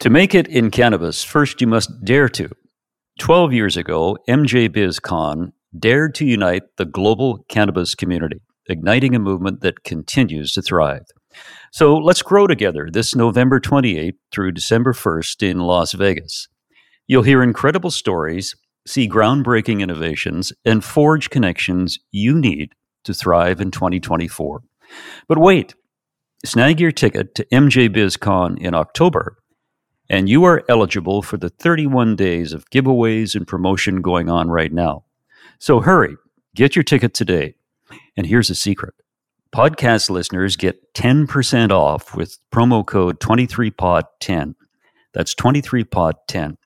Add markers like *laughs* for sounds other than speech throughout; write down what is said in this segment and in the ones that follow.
To make it in cannabis, first you must dare to. 12 years ago, MJ BizCon dared to unite the global cannabis community, igniting a movement that continues to thrive. So let's grow together this November 28th through December 1st in Las Vegas. You'll hear incredible stories, see groundbreaking innovations, and forge connections you need to thrive in 2024. But wait, snag your ticket to MJ BizCon in October and you are eligible for the 31 days of giveaways and promotion going on right now. So hurry, get your ticket today. And here's a secret podcast listeners get 10% off with promo code 23pod10. That's 23pod10.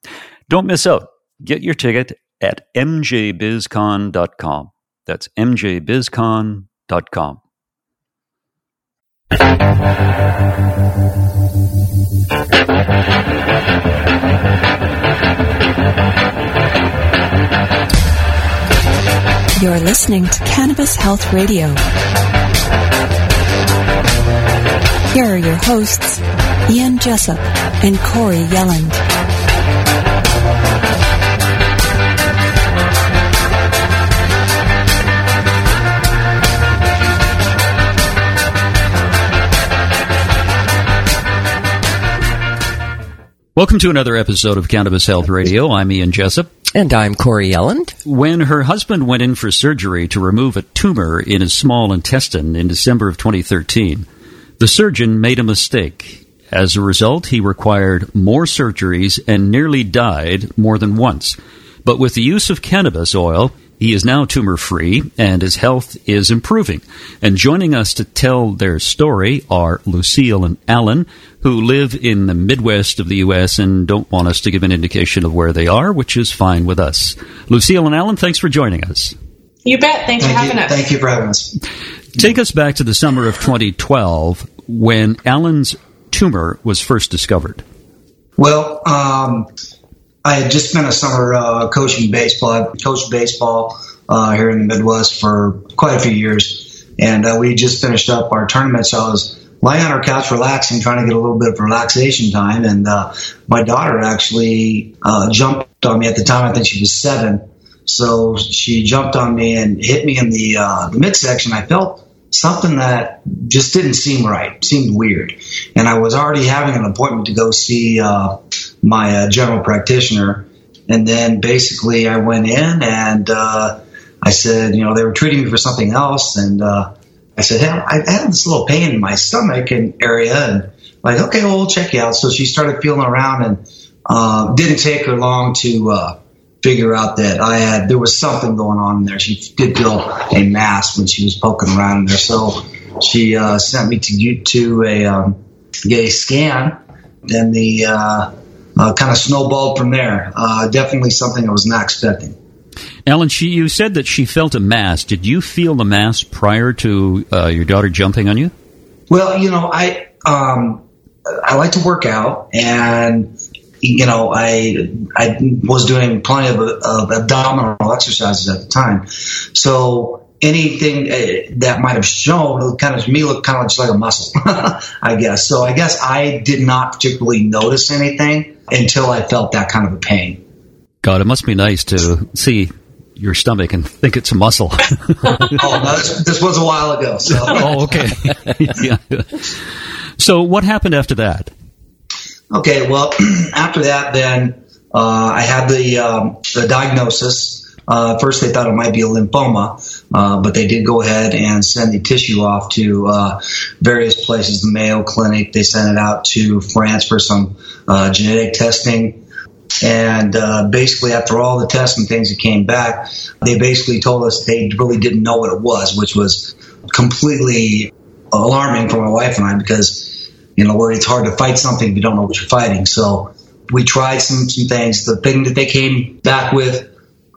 Don't miss out. Get your ticket at mjbizcon.com. That's mjbizcon.com. You're listening to Cannabis Health Radio. Here are your hosts, Ian Jessup and Corey Yelland. Welcome to another episode of Cannabis Health Radio. I'm Ian Jessup. And I'm Corey Yelland. When her husband went in for surgery to remove a tumor in his small intestine in December of 2013, the surgeon made a mistake. As a result, he required more surgeries and nearly died more than once. But with the use of cannabis oil, he is now tumor free and his health is improving. And joining us to tell their story are Lucille and Alan, who live in the Midwest of the U.S. and don't want us to give an indication of where they are, which is fine with us. Lucille and Alan, thanks for joining us. You bet. Thanks Thank for having you. us. Thank you for having us. Take us back to the summer of 2012 when Alan's tumor was first discovered. Well, um, I had just spent a summer uh, coaching baseball. I coached baseball uh, here in the Midwest for quite a few years, and uh, we just finished up our tournament. So I was lying on our couch, relaxing, trying to get a little bit of relaxation time, and uh, my daughter actually uh, jumped on me at the time. I think she was seven, so she jumped on me and hit me in the uh, the midsection. I felt something that just didn't seem right, seemed weird. And I was already having an appointment to go see uh, my uh, general practitioner. And then basically I went in and uh, I said, you know, they were treating me for something else. And uh, I said, hey, I had this little pain in my stomach and area. And like, okay, well, we'll check you out. So she started feeling around and uh, didn't take her long to uh, figure out that I had there was something going on in there. She did feel a mass when she was poking around in there, so she uh, sent me to to a um, get a scan. Then the uh, kind of snowballed from there. Uh, definitely something I was not expecting. Ellen, she, you said that she felt a mass. Did you feel the mass prior to uh, your daughter jumping on you? Well, you know, I um, I like to work out, and you know, I I was doing plenty of, of abdominal exercises at the time, so anything uh, that might have shown kind of me looked kind of just like a muscle, *laughs* I guess. So I guess I did not particularly notice anything until I felt that kind of a pain. God, it must be nice to see your stomach and think it's a muscle. *laughs* *laughs* oh, no, this, this, was a while ago. So. *laughs* oh, okay. yeah. So what happened after that? Okay, well, *clears throat* after that, then uh, I had the um, the diagnosis. Uh, first, they thought it might be a lymphoma, uh, but they did go ahead and send the tissue off to uh, various places. The Mayo Clinic. They sent it out to France for some uh, genetic testing. And uh, basically, after all the tests and things that came back, they basically told us they really didn't know what it was, which was completely alarming for my wife and I because you know, where it's hard to fight something if you don't know what you're fighting. So we tried some, some things. The thing that they came back with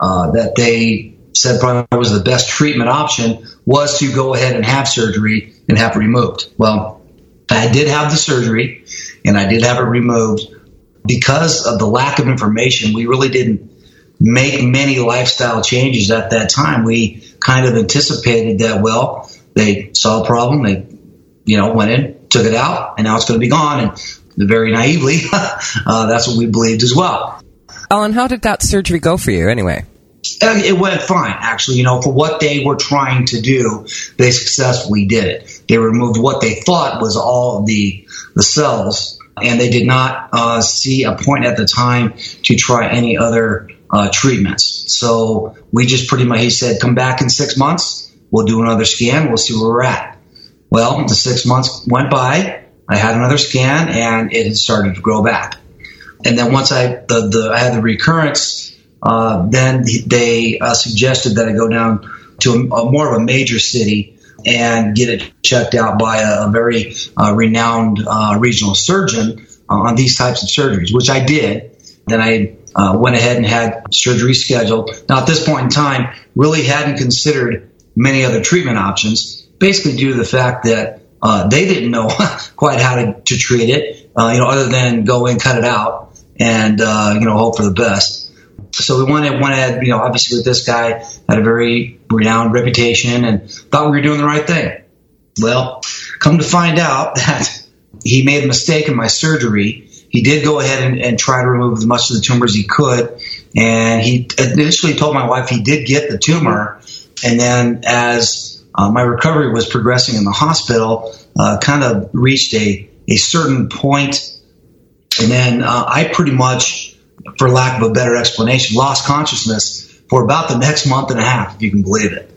uh, that they said probably was the best treatment option was to go ahead and have surgery and have it removed. Well, I did have the surgery and I did have it removed. Because of the lack of information, we really didn't make many lifestyle changes at that time. We kind of anticipated that, well, they saw a problem, they, you know, went in, took it out, and now it's going to be gone. And very naively, *laughs* uh, that's what we believed as well. Ellen, how did that surgery go for you anyway? Uh, it went fine, actually. You know, for what they were trying to do, they successfully did it. They removed what they thought was all the the cells, and they did not uh, see a point at the time to try any other uh, treatments. So we just pretty much he said, "Come back in six months. We'll do another scan. We'll see where we're at." Well, the six months went by. I had another scan, and it had started to grow back. And then once I the, the I had the recurrence uh, then they uh, suggested that I go down to a, a, more of a major city and get it checked out by a, a very uh, renowned uh, regional surgeon on these types of surgeries, which I did. Then I uh, went ahead and had surgery scheduled. Now, at this point in time, really hadn't considered many other treatment options, basically due to the fact that uh, they didn't know *laughs* quite how to, to treat it, you know, other than go in, cut it out, and you know, hope for the best. So we wanted, wanted, you know, obviously with this guy had a very renowned reputation and thought we were doing the right thing. Well, come to find out *laughs* that he made a mistake in my surgery. He did go ahead and, and try to remove as much of the tumor as he could. And he initially told my wife he did get the tumor. And then as uh, my recovery was progressing in the hospital, uh, kind of reached a, a certain. And then uh, I pretty much for lack of a better explanation, lost consciousness for about the next month and a half, if you can believe it.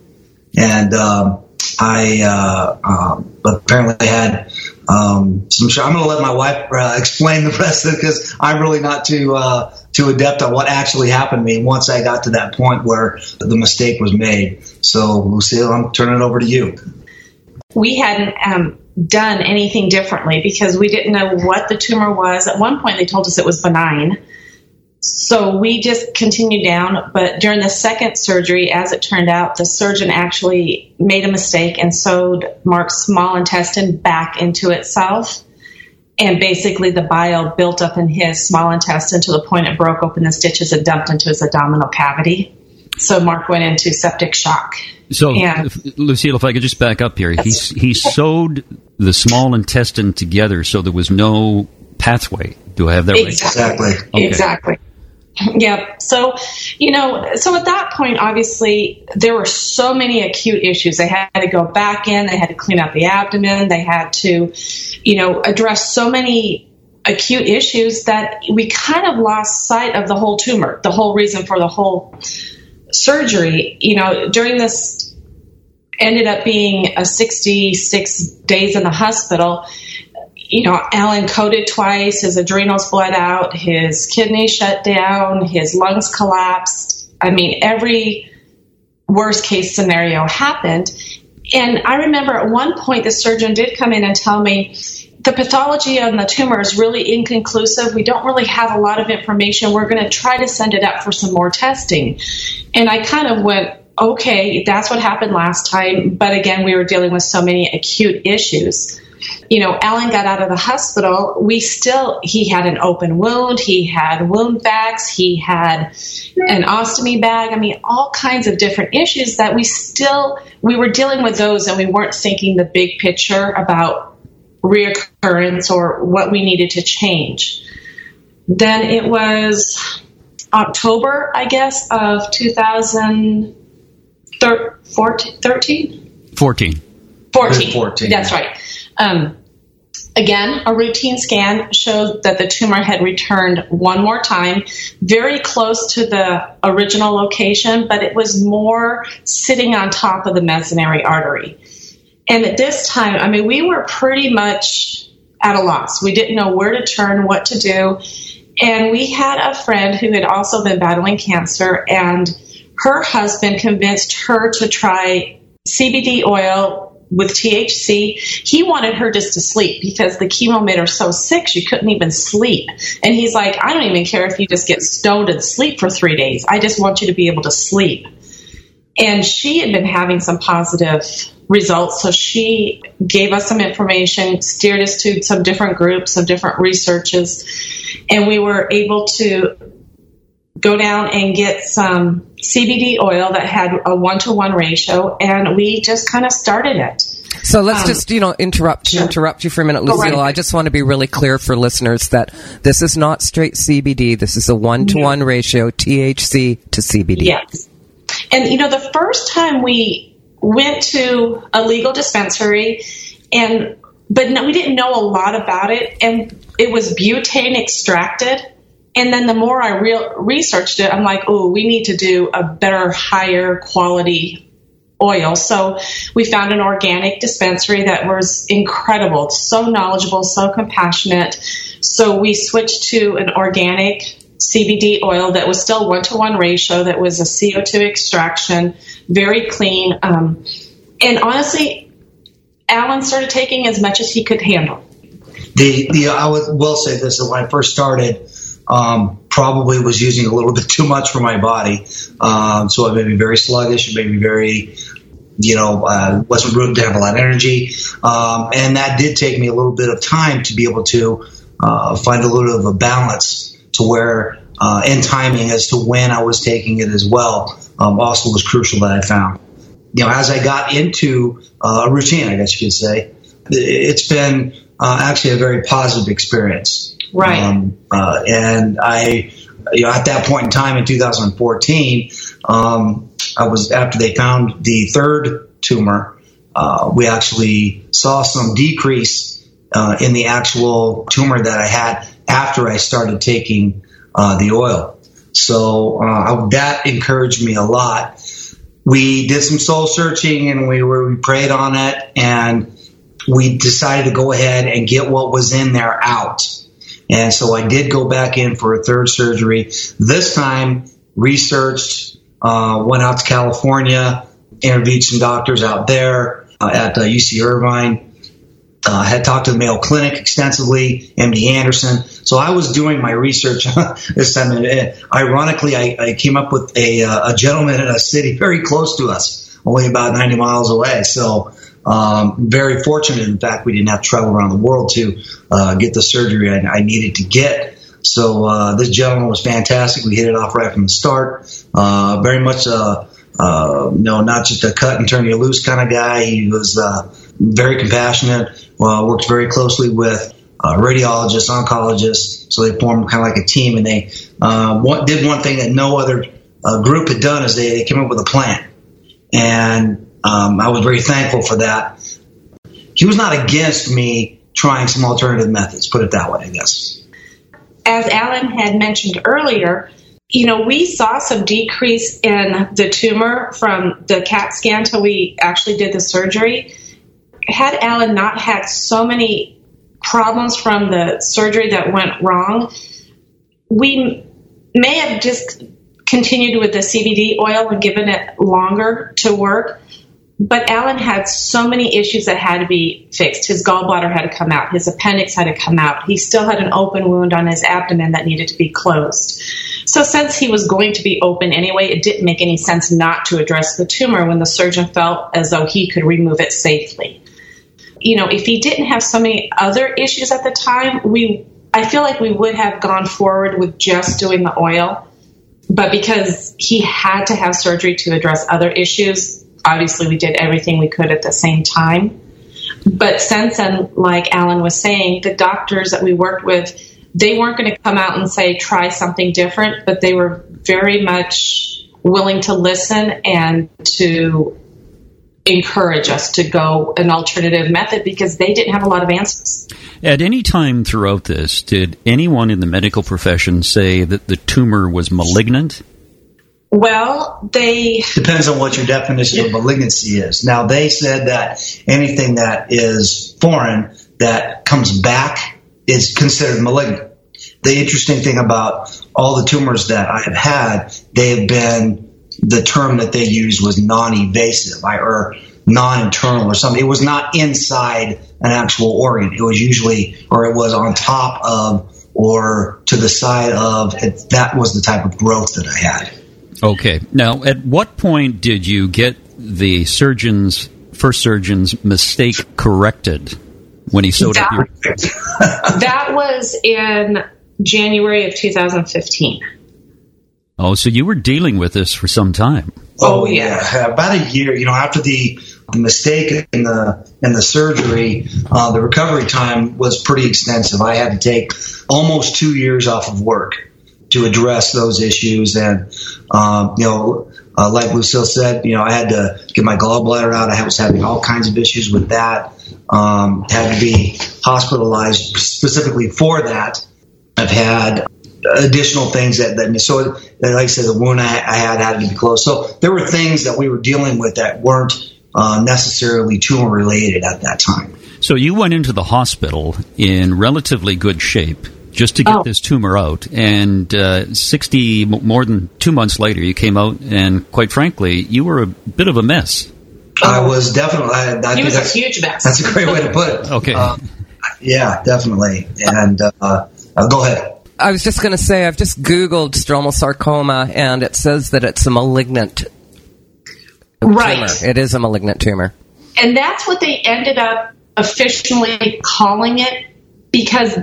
And um, I uh, um, apparently had um, some. I'm going to let my wife uh, explain the rest of it because I'm really not too uh, too adept on what actually happened to me once I got to that point where the mistake was made. So, Lucille, I'm turning it over to you. We hadn't um, done anything differently because we didn't know what the tumor was. At one point, they told us it was benign so we just continued down. But during the second surgery, as it turned out, the surgeon actually made a mistake and sewed Mark's small intestine back into itself. And basically, the bile built up in his small intestine to the point it broke open the stitches and dumped into his abdominal cavity. So Mark went into septic shock. So, and, Lucille, if I could just back up here, he he sewed the small intestine together so there was no pathway. Do I have that right? Exactly. Okay. Exactly. *laughs* Yep. So, you know, so at that point, obviously, there were so many acute issues. They had to go back in, they had to clean out the abdomen, they had to, you know, address so many acute issues that we kind of lost sight of the whole tumor, the whole reason for the whole surgery. You know, during this ended up being a 66 days in the hospital you know, Alan coded twice, his adrenals bled out, his kidney shut down, his lungs collapsed. I mean, every worst case scenario happened. And I remember at one point the surgeon did come in and tell me the pathology on the tumor is really inconclusive. We don't really have a lot of information. We're going to try to send it up for some more testing. And I kind of went, okay, that's what happened last time. But again, we were dealing with so many acute issues you know, Alan got out of the hospital, we still, he had an open wound, he had wound bags, he had an ostomy bag. I mean, all kinds of different issues that we still, we were dealing with those and we weren't thinking the big picture about reoccurrence or what we needed to change. Then it was October, I guess, of 2013? 14. 14. 14. 14. That's right. Um, again, a routine scan showed that the tumor had returned one more time, very close to the original location, but it was more sitting on top of the mesentery artery. And at this time, I mean, we were pretty much at a loss. We didn't know where to turn, what to do. And we had a friend who had also been battling cancer, and her husband convinced her to try CBD oil with THC, he wanted her just to sleep because the chemo made her so sick she couldn't even sleep. And he's like, I don't even care if you just get stoned and sleep for three days. I just want you to be able to sleep. And she had been having some positive results, so she gave us some information, steered us to some different groups, some different researches, and we were able to go down and get some CBD oil that had a one to one ratio, and we just kind of started it. So let's um, just, you know, interrupt sure. interrupt you for a minute, Lucille. I just want to be really clear for listeners that this is not straight CBD. This is a one to one ratio THC to CBD. Yes. And you know, the first time we went to a legal dispensary and but no, we didn't know a lot about it and it was butane extracted and then the more I re- researched it, I'm like, oh, we need to do a better, higher quality oil. So we found an organic dispensary that was incredible, so knowledgeable, so compassionate. So we switched to an organic CBD oil that was still one to one ratio, that was a CO2 extraction, very clean. Um, and honestly, Alan started taking as much as he could handle. The, the I will say this that when I first started, um, probably was using a little *laughs* bit too much for my body. Um, so it made me very sluggish. It made me very, you know, uh, wasn't room to have a lot of energy. Um, and that did take me a little bit of time to be able to uh, find a little bit of a balance to where, uh, and timing as to when I was taking it as well, um, also was crucial that I found. You know, as I got into uh, a routine, I guess you could say, it's been uh, actually a very positive experience. Right. Um, uh, and I, you know, at that point in time in 2014, um, I was after they found the third tumor. Uh, we actually saw some decrease uh, in the actual tumor that I had after I started taking uh, the oil. So uh, that encouraged me a lot. We did some soul searching and we were we prayed on it and we decided to go ahead and get what was in there out. And so I did go back in for a third surgery. This time, researched, uh, went out to California, interviewed some doctors out there uh, at uh, UC Irvine. Uh, had talked to the Mayo Clinic extensively, MD Anderson. So I was doing my research *laughs* this time. And, ironically, I, I, came up with a, uh, a gentleman in a city very close to us, only about 90 miles away. So um, very fortunate, in fact, we didn't have to travel around the world to uh, get the surgery I, I, needed to get. So uh, this gentleman was fantastic. We hit it off right from the start. Uh, very much, uh, uh, you know, not just a cut and turn you loose kind of guy. He was uh, very compassionate. worked very closely with radiologists, oncologists. So they formed kind of like a team, and they did one thing that no other group had done is they, they came up with a plan. And um, I was very thankful for that. He was not against me trying some alternative methods, put it that way, I guess. As Alan had mentioned earlier, you know, we saw some decrease in the tumor from the CAT scan till we actually did the surgery. Had Alan not had so many problems from the surgery that went wrong, we may have just continued with the CBD oil and given it longer to work. But Alan had so many issues that had to be fixed. His gallbladder had to come out. His appendix had to come out. He still had an open wound on his abdomen that needed to be closed. So since he was going to be open anyway, it didn't make any sense not to address the tumor when the surgeon felt as though he could remove it safely. You know, if he didn't have so many other issues at the time, we I feel like we would have gone forward with just doing the oil. But because he had to have surgery to address other issues, obviously we did everything we could at the same time. But since then, like Alan was saying, the doctors that we worked with, they weren't going to come out and say, try something different, but they were very much willing to listen and to encourage us to go an alternative method because they didn't have a lot of answers. At any time throughout this, did anyone in the medical profession say that the tumor was malignant? Well, they depends on what your definition of malignancy is. Now they said that anything that is foreign that comes back is considered malignant. The interesting thing about all the tumors that I have had, they have been the term that they used was non-evasive or non-internal or something. It was not inside an actual organ. It was usually, or it was on top of, or to the side of. It, that was the type of growth that I had. Okay. Now, at what point did you get the surgeon's first surgeon's mistake corrected when he sewed that, up your? that was in January of 2015. Oh, so you were dealing with this for some time. Oh, oh yeah, about a year. You know, after the the mistake in the in the surgery, uh, the recovery time was pretty extensive. I had to take almost two years off of work to address those issues, and um, you know, uh, like Lucille said, you know, I had to get my gallbladder out. I was having all kinds of issues with that. Um, had to be hospitalized specifically for that. I've had additional things that, that so like I said, the wound I, I, had had to be closed. So there were things that we were dealing with that weren't uh, necessarily tumor related at that time. So you went into the hospital in relatively good shape just to get oh. this tumor out, and uh, sixty more than two months later, you came out, and quite frankly, you were a bit of a mess. I was definitely. I, I he was a huge mess. That's a great way to put it. *laughs* okay. Uh, yeah, definitely. And uh, uh, go ahead. I was just going to say, I've just Googled stromal sarcoma, and it says that it's a malignant right. tumor. It is a malignant tumor. And that's what they ended up officially calling it because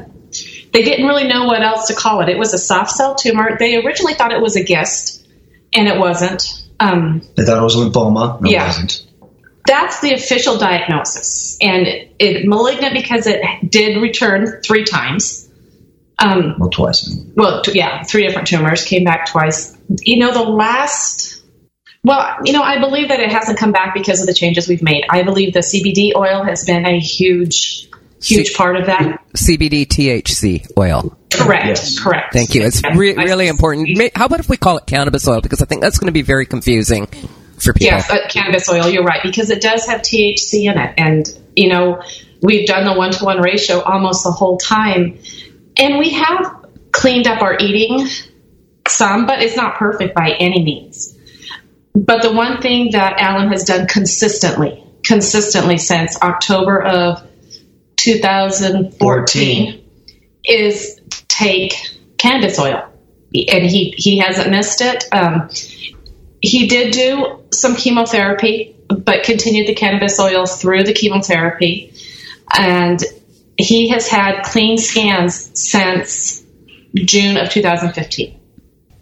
they didn't really know what else to call it. It was a soft cell tumor. They originally thought it was a GIST, and it wasn't. Um, they thought it was lymphoma. No, yeah. It wasn't. That's the official diagnosis. And it, it malignant because it did return three times um, well, twice. Well, t- yeah, three different tumors came back twice. You know, the last. Well, you know, I believe that it hasn't come back because of the changes we've made. I believe the CBD oil has been a huge, huge C- part of that. CBD THC oil. Correct. Yes. Correct. Thank you. It's re- really important. How about if we call it cannabis oil? Because I think that's going to be very confusing for people. Yes, uh, cannabis oil. You're right because it does have THC in it, and you know we've done the one to one ratio almost the whole time and we have cleaned up our eating some, but it's not perfect by any means. But the one thing that Alan has done consistently, consistently since October of 2014 14. is take cannabis oil. And he, he hasn't missed it. Um, he did do some chemotherapy, but continued the cannabis oil through the chemotherapy. And he has had clean scans since June of 2015.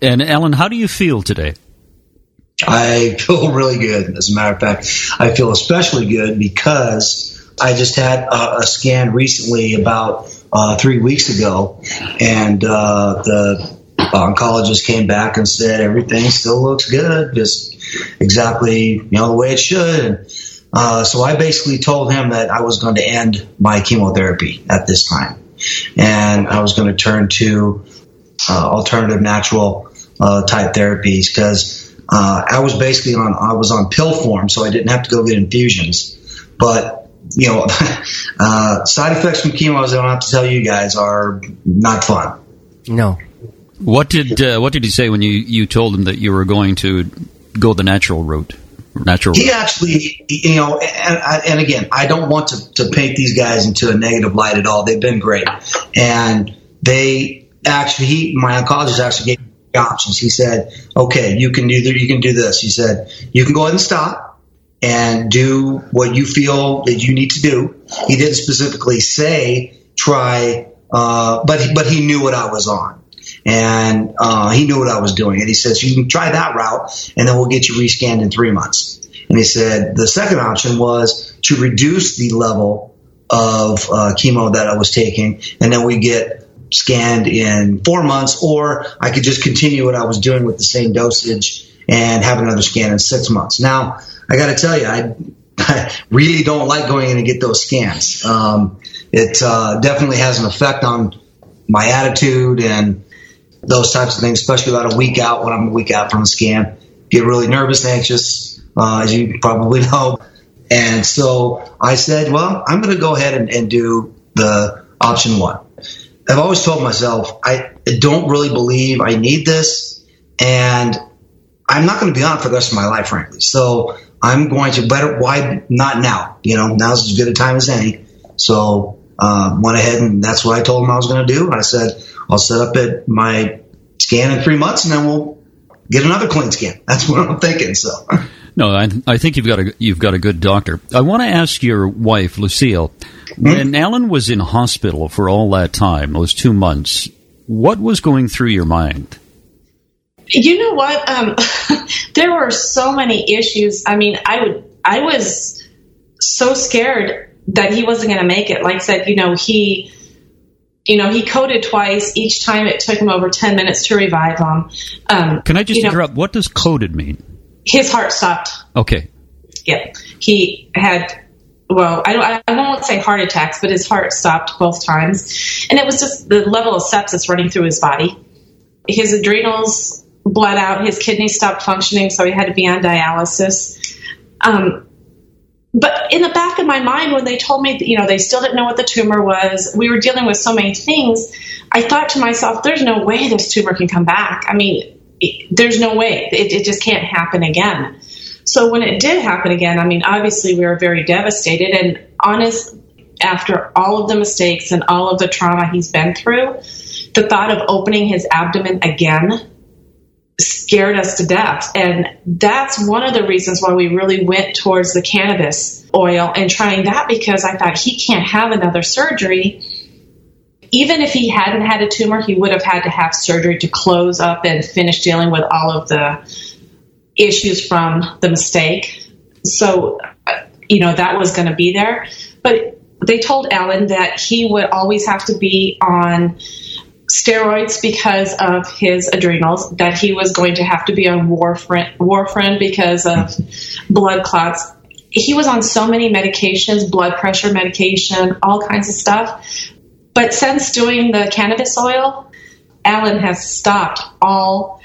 And Ellen, how do you feel today? I feel really good. As a matter of fact, I feel especially good because I just had a, a scan recently about uh, three weeks ago, and uh, the oncologist came back and said everything still looks good, just exactly you know the way it should. Uh, so I basically told him that I was going to end my chemotherapy at this time, and I was going to turn to uh, alternative natural uh, type therapies because uh, I was basically on I was on pill form, so I didn't have to go get infusions. But you know, *laughs* uh, side effects from chemo, as I don't have to tell you guys, are not fun. No. What did uh, what did he say when you, you told him that you were going to go the natural route? natural. He actually, you know, and, and again, I don't want to, to paint these guys into a negative light at all. They've been great, and they actually, he, my oncologist actually gave me options. He said, "Okay, you can do you can do this." He said, "You can go ahead and stop." And do what you feel that you need to do. He didn't specifically say try, uh, but he, but he knew what I was on and uh, he knew what I was doing. And he says, "You can try that route, and then we'll get you rescanned in three months." And he said the second option was to reduce the level of uh, chemo that I was taking, and then we get scanned in four months, or I could just continue what I was doing with the same dosage and have another scan in six months. Now, I got to tell you, I, I, really don't like going in and get those scans. Um, it uh, definitely has an effect on my attitude and those types of things, especially about a week out when I'm a week out from a scan. Get really nervous, and anxious, uh, as you probably *laughs* know. And so I said, well, I'm going to go ahead and, and do the option one. I've always told myself, I don't really believe I need this, and I'm not going to be on for the rest of my life, frankly. So I'm going to better. Why not now? You know, now's as good a time as any. So uh, went ahead and that's what I told him I was going to do. I said, I'll set up at my scan in three months, and then we'll get another clean scan. *laughs* That's what I'm thinking. So. No, I, I think you've got a you've got a good doctor. I want to ask your wife, Lucille, mm-hmm. when Alan was in hospital for all that time, those two months, what was going through your mind? You know what? Um, *laughs* there were so many issues. I mean, I would I was so scared that he wasn't going to make it. Like I said, you know, he, you know, he coded twice. Each time it took him over 10 minutes to revive him. Um, Can I just you know, interrupt? What does coded mean? His heart stopped. Okay. Yeah. He had well, I, I won't say heart attacks, but his heart stopped both times. And it was just the level of sepsis running through his body. His adrenals bled out, his kidney stopped functioning, so he had to be on dialysis. Um, but in the back of my mind, when they told me, that, you know, they still didn't know what the tumor was, we were dealing with so many things. I thought to myself, there's no way this tumor can come back. I mean, it, there's no way. It, it just can't happen again. So when it did happen again, I mean, obviously we were very devastated. And honest, after all of the mistakes and all of the trauma he's been through, the thought of opening his abdomen again scared us to death. And that's one of the reasons why we really went towards the cannabis oil and trying that because I thought he can't have another surgery. Even if he hadn't had a tumor, he would have had to have surgery to close up and finish dealing with all of the issues from the mistake. So, you know, that was going to be there. But they told Alan that he would always have to be on steroids because of his adrenals, that he was going to have to be on warfarin, warfarin because of blood clots. He was on so many medications, blood pressure medication, all kinds of stuff. But since doing the cannabis oil, Alan has stopped all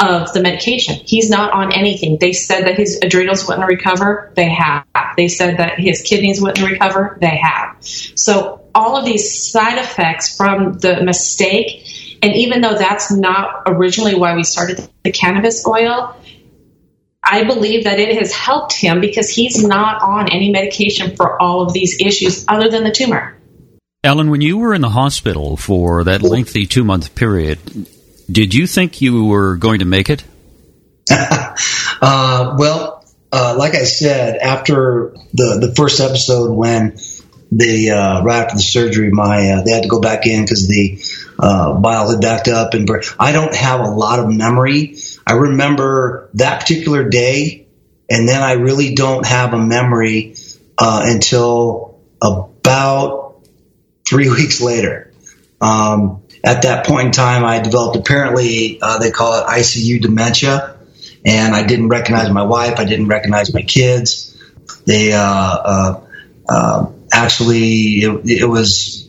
of the medication. He's not on anything. They said that his adrenals wouldn't recover. They have. They said that his kidneys wouldn't recover. They have. So all of these side effects from the mistake, and even though that's not originally why we started the cannabis oil, I believe that it has helped him because he's not on any medication for all of these issues other than the tumor. Ellen, when you were in the hospital for that lengthy two month period, did you think you were going to make it? *laughs* uh, well, uh, like I said, after the, the first episode, when the uh, right after the surgery, my uh, they had to go back in because the uh, bile had backed up, and I don't have a lot of memory. I remember that particular day, and then I really don't have a memory uh, until about three *laughs* weeks later. Um, at that point in time, I developed apparently uh, they call it ICU dementia, and I didn't recognize my wife. I didn't recognize my kids. They uh, actually it, it was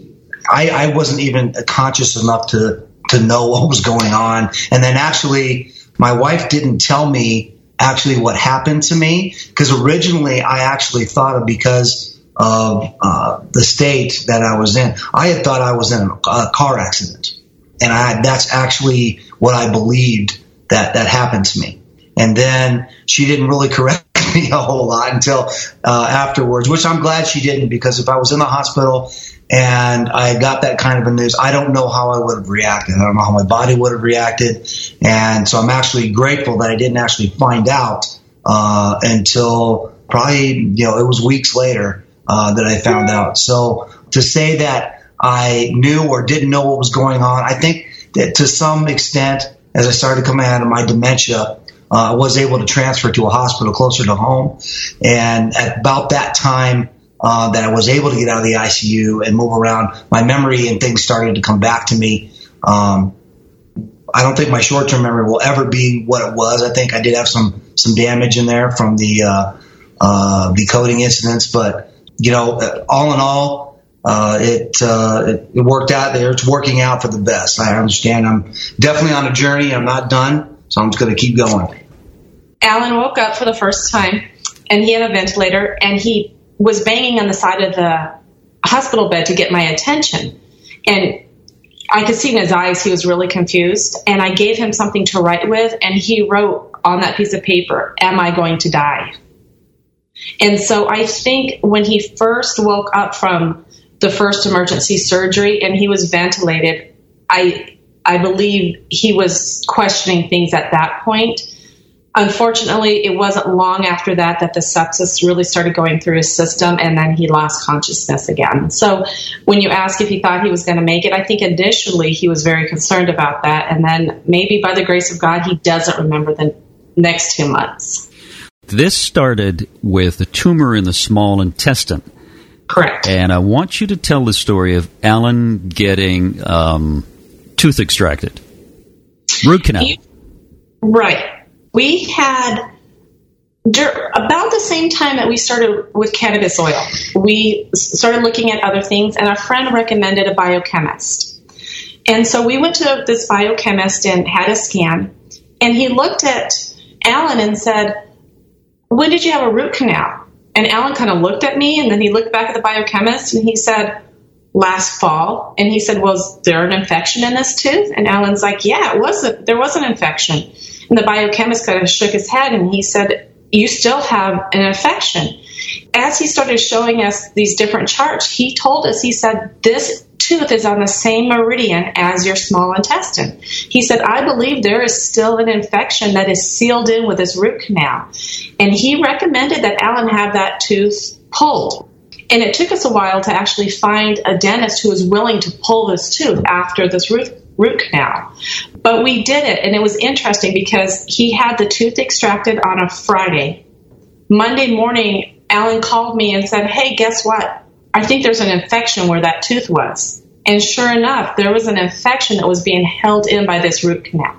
I, I, wasn't even conscious enough to to know what was going on, and then actually my wife didn't tell me actually what happened to me because originally I actually thought of because of uh, the state that I was in. I had thought I was in a car accident, and I that's actually what I believed that that happened to me. And then she didn't really correct *laughs* me a whole lot until uh, afterwards, which I'm glad she didn't because if I was in the hospital and I got that kind of a news, I don't know how I would have reacted. I don't know how my body would have reacted, and so I'm actually grateful that I didn't actually find out uh, until probably you know it was weeks later uh, that I found out. So to say that I knew or didn't know what was going on, I think that to some extent, as I started coming out of my dementia, uh, I was able to transfer to a hospital closer to home. And at about that time, uh, that I was able to get out of the ICU and move around, my memory and things started to come back to me. Um, I don't think my short term memory will ever be what it was. I think I did have some some damage in there from the uh, uh, incidents, but you know, all in all, uh, it, uh, it, it worked out there. It's working out for the best. I understand. I'm definitely on a journey. I'm not done, so I'm just going to keep going. Alan woke up for the first time, and he had a ventilator, and he was banging on the side of the hospital bed to get my attention, and I could see in his eyes he was really confused. And I gave him something to write with, and he wrote on that piece of paper, "Am I going to die?" And so I think when he first woke up from the first emergency surgery and he was ventilated, I I believe he was questioning things at that point. Unfortunately, it wasn't long after that that the sepsis really started going through his system and then he lost consciousness again. So, when you ask if he thought he was going to make it, I think initially he was very concerned about that. And then maybe by the grace of God, he doesn't remember the next two months. This started with a tumor in the small intestine. Correct. And I want you to tell the story of Alan getting um, tooth extracted, root canal. right. We had about the same time that we started with cannabis oil, we started looking at other things, and a friend recommended a biochemist. And so we went to this biochemist and had a scan, and he looked at Alan and said, When did you have a root canal? And Alan kind of looked at me, and then he looked back at the biochemist and he said, Last fall. And he said, Was there an infection in this tooth? And Alan's like, Yeah, it was. A, there was an infection. And the biochemist kind of shook his head and he said, you still have an infection. As he started showing us these different charts, he told us, he said, this tooth is on the same meridian as your small intestine. He said, I believe there is still an infection that is sealed in with this root canal. And he recommended that Alan have that tooth pulled. And it took us a while to actually find a dentist who was willing to pull this tooth after this root, root canal. But we did it, and it was interesting because he had the tooth extracted on a Friday. Monday morning, Alan called me and said, Hey, guess what? I think there's an infection where that tooth was. And sure enough, there was an infection that was being held in by this root canal.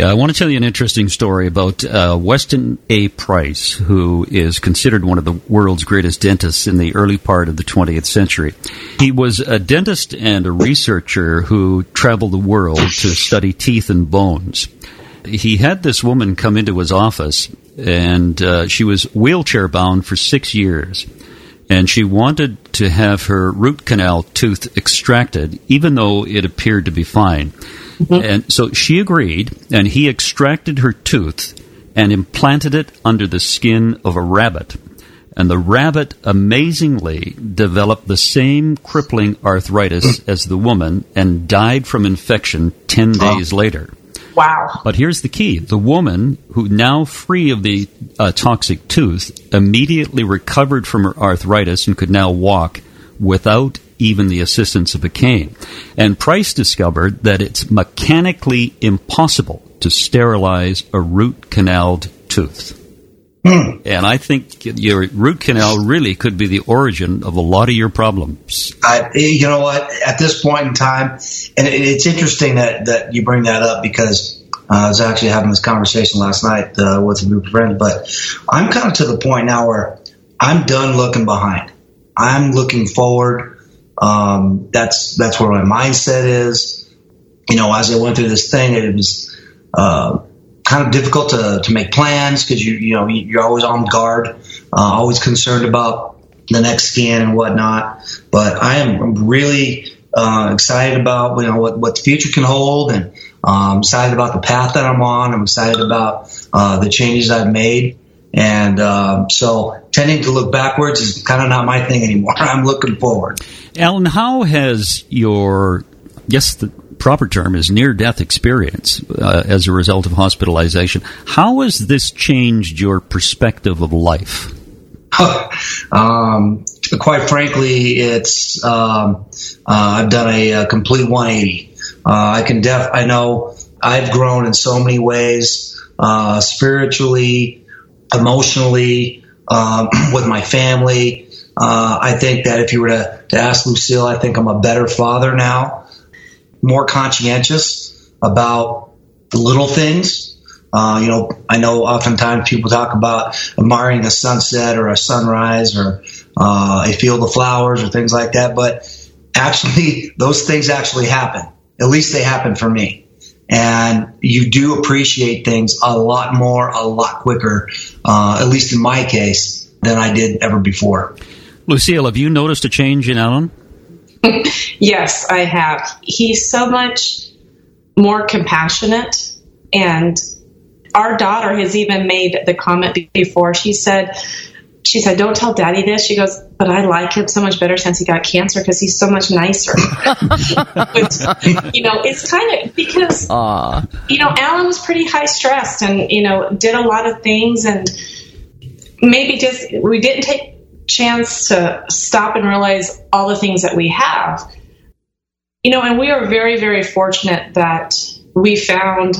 Yeah, I want to tell you an interesting story about uh, Weston A. Price, who is considered one of the world's greatest dentists in the early part of the 20th century. He was a dentist and a researcher who traveled the world to study teeth and bones. He had this woman come into his office, and uh, she was wheelchair bound for six years. And she wanted to have her root canal tooth extracted, even though it appeared to be fine. Mm-hmm. And so she agreed, and he extracted her tooth and implanted it under the skin of a rabbit. And the rabbit amazingly developed the same crippling arthritis as the woman and died from infection 10 days oh. later. Wow. But here's the key the woman, who now free of the uh, toxic tooth, immediately recovered from her arthritis and could now walk without even the assistance of a cane. And Price discovered that it's mechanically impossible to sterilize a root canaled tooth. Hmm. And I think your root canal really could be the origin of a lot of your problems. I, you know what? At this point in time, and it's interesting that, that you bring that up because uh, I was actually having this conversation last night uh, with a group of friends. But I'm kind of to the point now where I'm done looking behind. I'm looking forward. Um, that's that's where my mindset is. You know, as I went through this thing, it was uh, kind of difficult to, to make plans because you you know you're always on guard, uh, always concerned about the next scan and whatnot. But I am really uh, excited about you know what, what the future can hold, and I'm um, excited about the path that I'm on. I'm excited about uh, the changes I've made. And um, so tending to look backwards is kind of not my thing anymore. *laughs* I'm looking forward. Alan, how has your, yes, the proper term is near death experience uh, as a result of hospitalization, how has this changed your perspective of life? *laughs* um, quite frankly, it's um, uh, I've done a, a complete 180. Uh, I can def I know I've grown in so many ways, uh, spiritually, emotionally, um, *clears throat* with my family. Uh, I think that if you were to, to ask Lucille, I think I'm a better father now, more conscientious about the little things. Uh, you know, I know oftentimes people talk about admiring a sunset or a sunrise or uh, a field of flowers or things like that, but actually, *laughs* those things actually happen. At least they happen for me. And you do appreciate things a lot more, a lot quicker, uh, at least in my case, than I did ever before. Lucille, have you noticed a change in Alan? *laughs* yes, I have. He's so much more compassionate. And our daughter has even made the comment before. She said, she said, "Don't tell Daddy this." She goes, "But I like him so much better since he got cancer because he's so much nicer." *laughs* but, you know, it's kind of because Aww. you know Alan was pretty high stressed and you know did a lot of things and maybe just we didn't take chance to stop and realize all the things that we have. You know, and we are very very fortunate that we found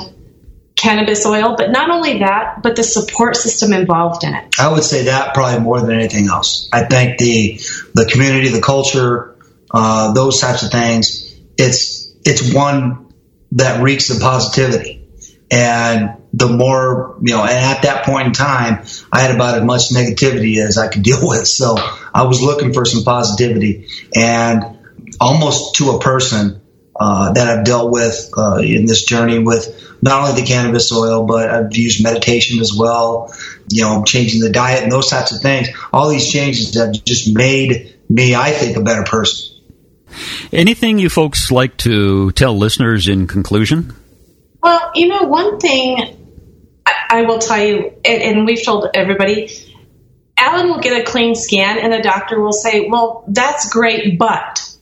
cannabis oil, but not only that, but the support system involved in it. I would say that probably more than anything else. I think the the community, the culture, uh, those types of things. It's it's one that reeks of positivity, and the more you know. And at that point in time, I had about as much negativity as I could *laughs* deal with. So I was looking for some positivity, and almost to a person uh, that I've dealt with uh, in this journey with not only the cannabis oil, but I've used meditation as well, you know, changing the diet and those types of things. All these changes have just made me, I think, a better person. Anything you folks like to tell listeners in conclusion? Well, you know, one thing I, I will tell you, and, and we've told everybody, Alan will get a clean scan, and the doctor will say, Well, that's great, but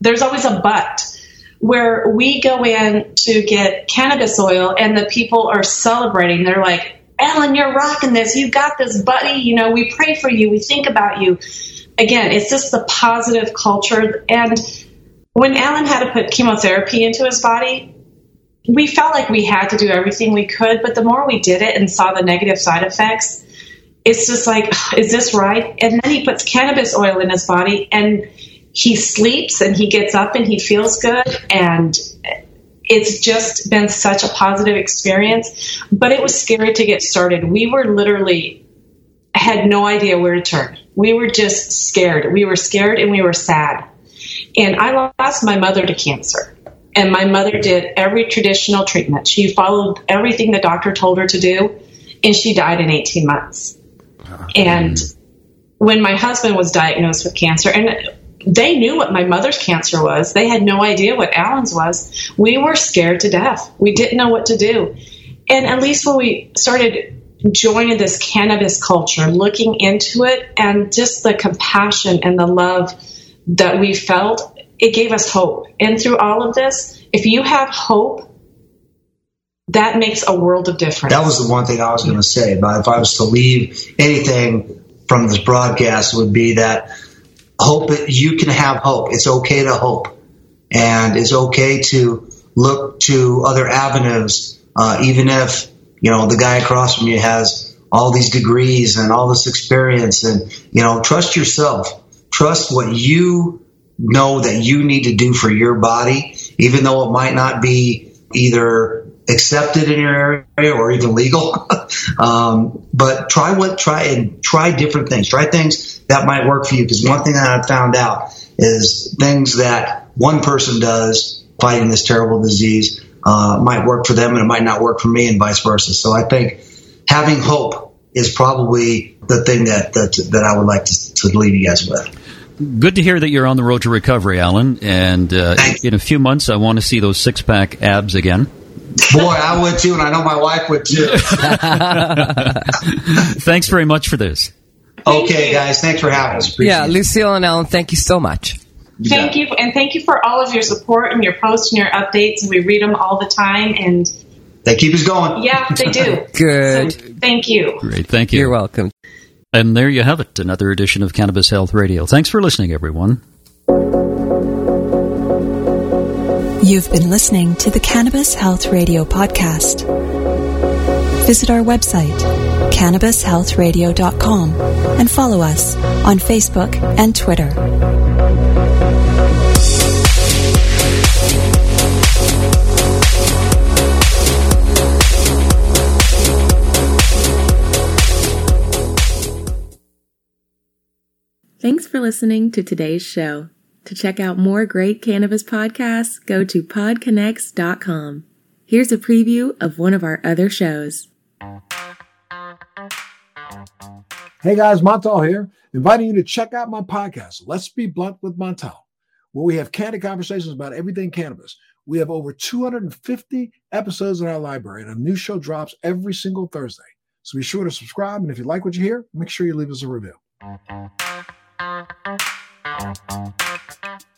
there's always a but where we go in to get cannabis oil and the people are celebrating. They're like, Alan, you're rocking this. You got this, buddy. You know, we pray for you. We think about you. Again, it's just the positive culture. And when Alan had to put chemotherapy into his body, we felt like we had to do everything we could. But the more we did it and saw the negative side effects, it's just like, is this right? And then he puts cannabis oil in his body and he sleeps and he gets up and he feels good. And it's just been such a positive experience but it was scary to get started. We were literally had no idea where to turn. We were just scared. We were scared and we were sad. And i lost my mother to cancer. And my mother did every traditional treatment. She followed everything the doctor told her to do and she died in 18 months. And when my husband was diagnosed with cancer and they knew what my mother's cancer was. They had no idea what Alan's was. We were scared to death. We didn't know what to do. And at least when we started joining this cannabis culture, looking into it, and just the compassion and the love that we felt, it gave us hope. And through all of this, if you have hope, that makes a world of difference. That was the one thing I was going to say. But if I was to leave anything from this broadcast, would be that hope you can have hope. It's okay to hope, and it's okay to look to other avenues, uh, even if you know the guy across from you has all these degrees and all this experience, and you know, trust yourself. Trust what you know that you need to do for your body, even though it might not be either accepted in your area or even legal. *laughs* um, but try what try and try different things. Try things that might work for you. Because one thing that I've found out is things that one person does fighting this terrible disease uh, might work for them and it might not work for me, and vice versa. So I think having hope is probably the thing that that, that I would like to, to leave you guys with. Good to hear that you're on the road to recovery, Alan. And uh, in a few months, I want to see those six pack abs again. Boy, I would too, and I know my wife would too. *laughs* Thanks very much for this. okay, guys, thanks for having us. Appreciate yeah, Lucille and Ellen, thank you so much. You thank you, and thank you for all of your support and your posts and your updates. And we read them all the time, and they keep us going. Yeah, they do. *laughs* Good. So, thank you. Great. Thank you. You're welcome. And there you have it, another edition of Cannabis Health Radio. Thanks for listening, everyone. You've been listening to the Cannabis Health Radio podcast. Visit our website, cannabishealthradio.com, and follow us on Facebook and Twitter. Thanks for listening to today's show. To check out more great cannabis podcasts, go to podconx.com. Here's a preview of one of our other shows. Hey guys, Montel here, inviting you to check out my podcast, Let's Be Blunt with Montel, where we have candid conversations about everything cannabis. We have over 250 episodes in our library, and a new show drops every single Thursday. So be sure to subscribe, and if you like what you hear, make sure you leave us a review. Thank you.